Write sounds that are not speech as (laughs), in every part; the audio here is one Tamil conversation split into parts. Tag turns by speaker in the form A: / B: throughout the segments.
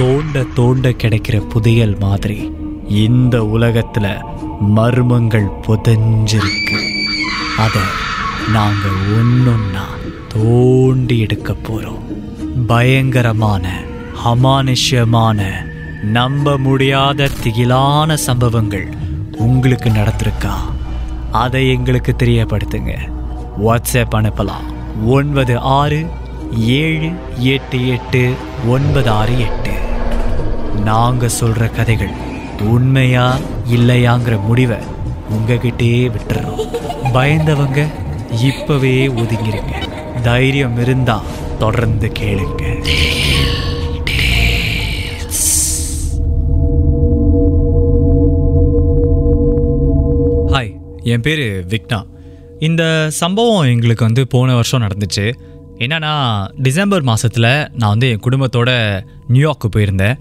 A: தோண்ட தோண்ட கிடைக்கிற புதையல் மாதிரி இந்த உலகத்துல மர்மங்கள் புதைஞ்சிருக்கு. அதை நாங்க ஒன்னொன்னா தோண்டி எடுக்க போறோம். பயங்கரமான அமானுஷ்யமான நம்ப முடியாத திகிலான சம்பவங்கள் உங்களுக்கு நடந்திருக்கா? அதை எங்களுக்கு தெரியப்படுத்துங்க. வாட்ஸ்அப் அனுப்பலாம். ஒன்பது ஆறு ஏழு எட்டு எட்டு ஒன்பது ஆறு எட்டு. நாங்க சொல்ற கதைகள் உண்மையா இல்லையாங்கிற முடிவை உங்ககிட்டே விட்டுறோம். பயந்தவங்க இப்பவே ஒதுங்கிருங்க. தைரியம் இருந்தா தொடர்ந்து கேளுங்க. ஹாய் என் பேர் விக்னா. இந்த சம்பவம் எங்களுக்கு வந்து போன வருஷம் நடந்துச்சு. என்னன்னா டிசம்பர் மாதத்தில் நான் வந்து என் குடும்பத்தோட நியூயார்க்கு போயிருந்தேன்.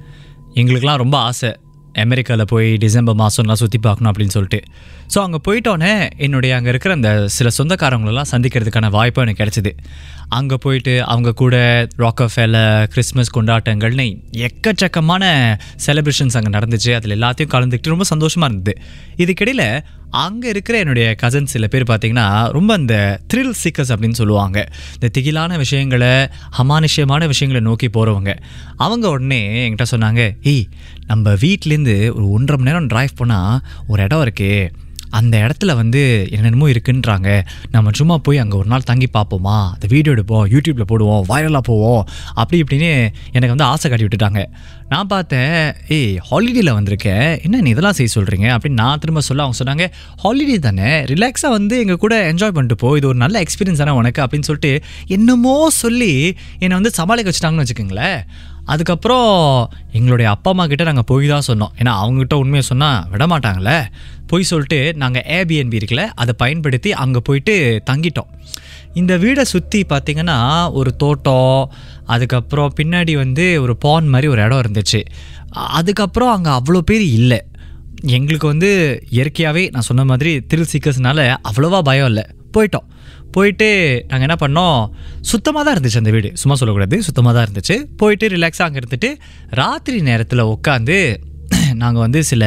A: எங்களுக்கெலாம் ரொம்ப ஆசை. அமெரிக்காவில் போய் டிசம்பர் மாதம்லாம் சுற்றி பார்க்கணும் அப்படின்னு சொல்லிட்டு. ஸோ அங்கே போயிட்டோன்னே என்னுடைய அங்கே இருக்கிற அந்த சில சொந்தக்காரங்களெல்லாம் சந்திக்கிறதுக்கான வாய்ப்பு எனக்கு கிடச்சிது. அங்கே போயிட்டு அவங்க கூட ராக்கஃபேல கிறிஸ்மஸ் கொண்டாட்டங்கள்னு எக்கச்சக்கமான செலிப்ரேஷன்ஸ் அங்கே நடந்துச்சு. அதில் எல்லாத்தையும் கலந்துக்கிட்டு ரொம்ப சந்தோஷமாக இருந்தது. இதுக்கிடையில் அங்கே இருக்கிற என்னுடைய கசன்ஸ் சில பேர் பார்த்தீங்கன்னா ரொம்ப அந்த த்ரில் சீக்கர்ஸ் அப்படின்னு சொல்லுவாங்க. இந்த திகிலான விஷயங்களை அமானுஷ்யமான விஷயங்களை நோக்கி போகிறவங்க அவங்க உடனே என்கிட்ட சொன்னாங்க ஏய் நம்ம வீட்டிலேருந்து ஒரு ஒன்றரை மணி நேரம் ட்ரைவ் போனால் ஒரு இடம் இருக்கே. அந்த இடத்துல வந்து என்னென்னமோ இருக்குன்றாங்க. நம்ம சும்மா போய் அங்கே ஒரு நாள் தங்கி பார்ப்போமா? அந்த வீடியோ எடுப்போம் யூடியூப்பில் போடுவோம் வைரலாக போவோம் அப்படி இப்படின்னு எனக்கு வந்து ஆசை காட்டி விட்டுட்டாங்க. நான் பார்த்தேன் ஏய் ஹாலிடேயில் வந்திருக்கேன் என்ன நீ இதெல்லாம் செய்ய சொல்கிறீங்க அப்படின்னு நான் திரும்ப சொல்ல அவங்க சொன்னாங்க ஹாலிடே தானே. ரிலாக்ஸாக வந்து எங்கள் கூட என்ஜாய் பண்ணிட்டு போ. இது ஒரு நல்ல எக்ஸ்பீரியன்ஸ் தானே உனக்கு. அப்படின்னு சொல்லிட்டு என்னமோ சொல்லி என்னை வந்து சமாளிக்க வச்சுட்டாங்கன்னு வச்சுக்கோங்களேன். அதுக்கப்புறம் எங்களுடைய அப்பா அம்மா கிட்டே நாங்கள் போய் தான் சொன்னோம். ஏன்னா அவங்ககிட்ட உண்மையை சொன்னால் விட மாட்டாங்களே. போய் சொல்லிட்டு நாங்கள் ஏபிஎன்பி இருக்குல்ல அதை பயன்படுத்தி அங்கே போயிட்டு தங்கிட்டோம். இந்த வீடை சுற்றி பார்த்திங்கன்னா ஒரு தோட்டம் அதுக்கப்புறம் பின்னாடி வந்து ஒரு பான் மாதிரி ஒரு இடம் இருந்துச்சு. அதுக்கப்புறம் அங்கே அவ்வளோ பேர் இல்லை. எங்களுக்கு வந்து இயற்கையாகவே நான் சொன்ன மாதிரி திரில் சீக்கர்ஸ்னால அவ்வளோவா பயம் இல்லை. போயிட்டோம். போயிட்டு நாங்கள் என்ன பண்ணோம்? சுத்தமாக தான் இருந்துச்சு அந்த வீடு. சும்மா சொல்லக்கூடாது சுத்தமாக தான் இருந்துச்சு. போயிட்டு ரிலாக்ஸாக அங்கே இருந்துட்டு ராத்திரி நேரத்தில் உட்காந்து நாங்கள் வந்து சில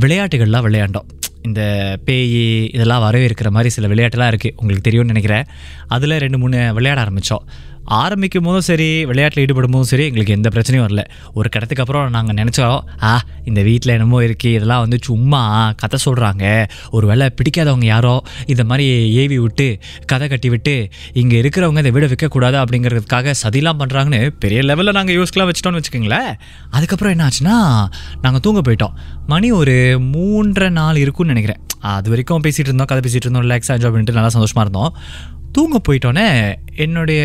A: விளையாட்டுகள்லாம் விளையாண்டோம். இந்த பேய் இதெல்லாம் வரவேற்கிற மாதிரி சில விளையாட்டுலாம் இருக்குது உங்களுக்கு தெரியும்னு நினைக்கிறேன். அதில் ரெண்டு மூணு விளையாட ஆரம்பித்தோம் ஆரம்பிக்கும் போதும் சரி விளையாட்டில் ஈடுபடும் போதும் சரி எங்களுக்கு எந்த பிரச்சனையும் வரல. ஒரு கடத்துக்கு அப்புறம் நாங்கள் நினச்சோம் ஆ இந்த வீட்டில் என்னமோ இருக்குது இதெல்லாம் வந்து சும்மா கதை சொல்கிறாங்க ஒரு வேளை பிடிக்காதவங்க யாரோ இந்த மாதிரி ஏவி விட்டு கதை கட்டி விட்டு இங்கே இருக்கிறவங்க இதை விட விற்கக்கூடாது அப்படிங்கிறதுக்காக சதிலாம் பண்ணுறாங்கன்னு பெரிய லெவலில் நாங்கள் யோசிக்கலாம் வச்சிட்டோம்னு வச்சுக்கோங்களேன். அதுக்கப்புறம் என்ன ஆச்சுன்னா நாங்கள் தூங்க போயிட்டோம். மணி ஒரு மூன்றரை நாள் இருக்கும்னு நினைக்கிறேன். அது வரைக்கும் பேசிகிட்டு இருந்தோம் கதை பேசிகிட்டு இருந்தோம் ரிலாக்ஸாக என்ஜாய் பண்ணிட்டு நல்லா சந்தோஷமாக இருந்தோம். தூங்க போயிட்டோன்னே என்னுடைய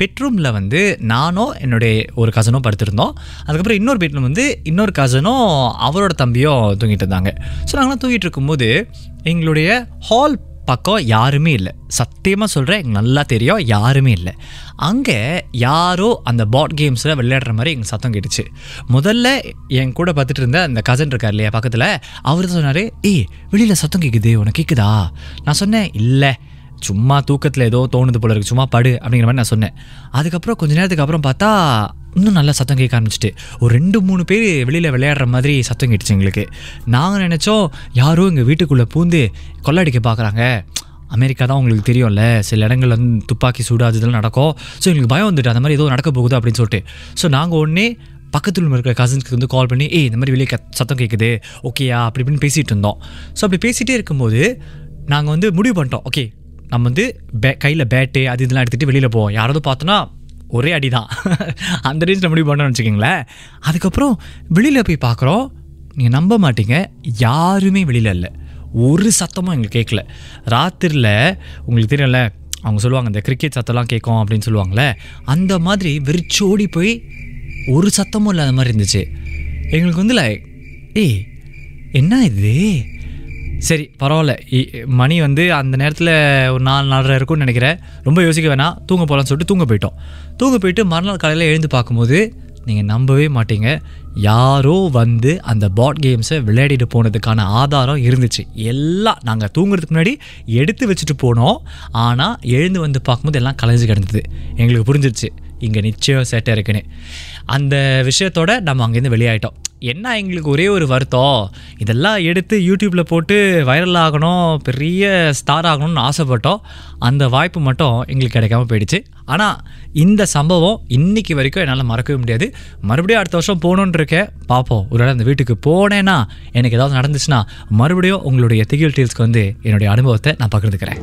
A: பெட்ரூமில் வந்து நானும் என்னுடைய ஒரு கசனும் படுத்திருந்தோம். அதுக்கப்புறம் இன்னொரு பெட்ரூம் வந்து இன்னொரு கசனும் அவரோட தம்பியும் தூங்கிட்டு இருந்தாங்க. ஸோ நாங்களாம் தூங்கிட்டு இருக்கும்போது எங்களுடைய ஹால் பக்கம் யாருமே இல்லை. சத்தியமாக சொல்கிறேன் எங்களுக்கு நல்லா தெரியும் யாருமே இல்லை. அங்கே யாரோ அந்த பாட் கேம்ஸில் விளையாடுற மாதிரி எங்கள் சத்தம் கேட்டுச்சு. முதல்ல என் கூட பார்த்துட்டு இருந்த அந்த கசன் இருக்கார் இல்லையா பக்கத்தில் அவர் சொன்னார் ஏய் வெளியில் சத்தம் கேட்குது உனக்கு கேட்குதா நான் சொன்னேன் இல்லை. சும்மா தூக்கத்தில் ஏதோ தோணுது போல இருக்கு. சும்மா படு அப்படிங்கிற மாதிரி நான் சொன்னேன். அதுக்கப்புறம் கொஞ்ச நேரத்துக்கு அப்புறம் பார்த்தா இன்னும் நல்லா சத்தம் கேட்க ஆரம்பிச்சிட்டு. ஒரு ரெண்டு மூணு பேர் வெளியில் விளையாடுற மாதிரி சத்தம் கேட்டுச்சு எங்களுக்கு. நாங்கள் நினச்சோம் யாரோ எங்கள் வீட்டுக்குள்ளே பூந்து கொள்ளடிக்க பார்க்குறாங்க அமெரிக்கா தான் உங்களுக்கு தெரியும்ல சில இடங்கள்ல வந்து துப்பாக்கி சூடு அது இதெல்லாம் நடக்கும். ஸோ எங்களுக்கு பயம் வந்துட்டு அந்த மாதிரி ஏதோ நடக்க போகுது அப்படின்னு சொல்லிட்டு. ஸோ நாங்கள் உடனே பக்கத்தில் இருக்கிற கசின்ஸ்க்கு வந்து கால் பண்ணி ஏய் இந்த மாதிரி வெளியே சத்தம் கேட்குது ஓகேயா? அப்படி இப்படின்னு பேசிகிட்டு இருந்தோம். ஸோ அப்படி பேசிகிட்டே இருக்கும்போது நாங்கள் வந்து முடிவு பண்ணிட்டோம். ஓகே நம்ம வந்து பே கையில் பேட்டு அது இதெல்லாம் எடுத்துகிட்டு வெளியில் போவோம். யாராவது பார்த்தோன்னா ஒரே அடி தான் (laughs) அந்த ரேஞ்சில் முடிவு பண்ணோம்னு வச்சுக்கிங்களேன். அதுக்கப்புறம் வெளியில் போய் பார்க்குறோம். நீங்கள் நம்ப மாட்டீங்க. யாருமே வெளியில் இல்லை. ஒரு சத்தமும் எங்களுக்கு கேட்கல. ராத்திரியில் உங்களுக்கு தெரியல அவங்க சொல்லுவாங்க இந்த கிரிக்கெட் சத்தம்லாம் கேட்கும் அப்படின்னு சொல்லுவாங்களே அந்த மாதிரி வெறிச்சோடி போய் ஒரு சத்தமும் இல்லாத மாதிரி இருந்துச்சு. எங்களுக்கு வந்து லைக் ஏய் என்ன இது? சரி பரவாயில்ல. இ- மணி வந்து அந்த நேரத்தில் ஒரு நாலு நாலரை இருக்கும்னு நினைக்கிறேன். ரொம்ப யோசிக்க வேணாம். தூங்க போகலான்னு சொல்லிட்டு தூங்க போயிட்டோம். தூங்க போயிட்டு மறுநாள் காலையில் எழுந்து பார்க்கும்போது நீங்கள் நம்பவே மாட்டீங்க. யாரோ வந்து அந்த பாட் கேம்ஸை விளையாடிட்டு போனதுக்கான ஆதாரம் இருந்துச்சு. எல்லாம் நாங்கள் தூங்குறதுக்கு முன்னாடி எடுத்து வச்சுட்டு போனோம். ஆனால் எழுந்து வந்து பார்க்கும்போது எல்லாம் கலைஞ்சு கிடந்தது. எங்களுக்கு புரிஞ்சிருச்சு. இங்கே நிச்சயம் சேட்டை இருக்குன்னு. அந்த விஷயத்தோட நம்ம அங்கேருந்து வெளியாயிட்டோம். என்ன எங்களுக்கு ஒரே ஒரு வருத்தம்? இதெல்லாம் எடுத்து யூடியூப்பில் போட்டு வைரல் ஆகணும் பெரிய ஸ்டார் ஆகணும்னு ஆசைப்பட்டோம். அந்த வாய்ப்பு மட்டும் எங்களுக்கு கிடைக்காம போயிடுச்சு. ஆனால் இந்த சம்பவம் இன்னைக்கு வரைக்கும் என்னால் மறக்கவே முடியாது. மறுபடியும் அடுத்த வருஷம் போகணுன்னு இருக்கேன். பார்ப்போம். ஒரு வேளை அந்த வீட்டுக்கு போனேன்னா எனக்கு ஏதாவது நடந்துச்சுன்னா மறுபடியும் உங்களுடைய திகில் டீல்ஸ்க்கு வந்து என்னுடைய அனுபவத்தை நான் பகிர்ந்துக்கிறேன்.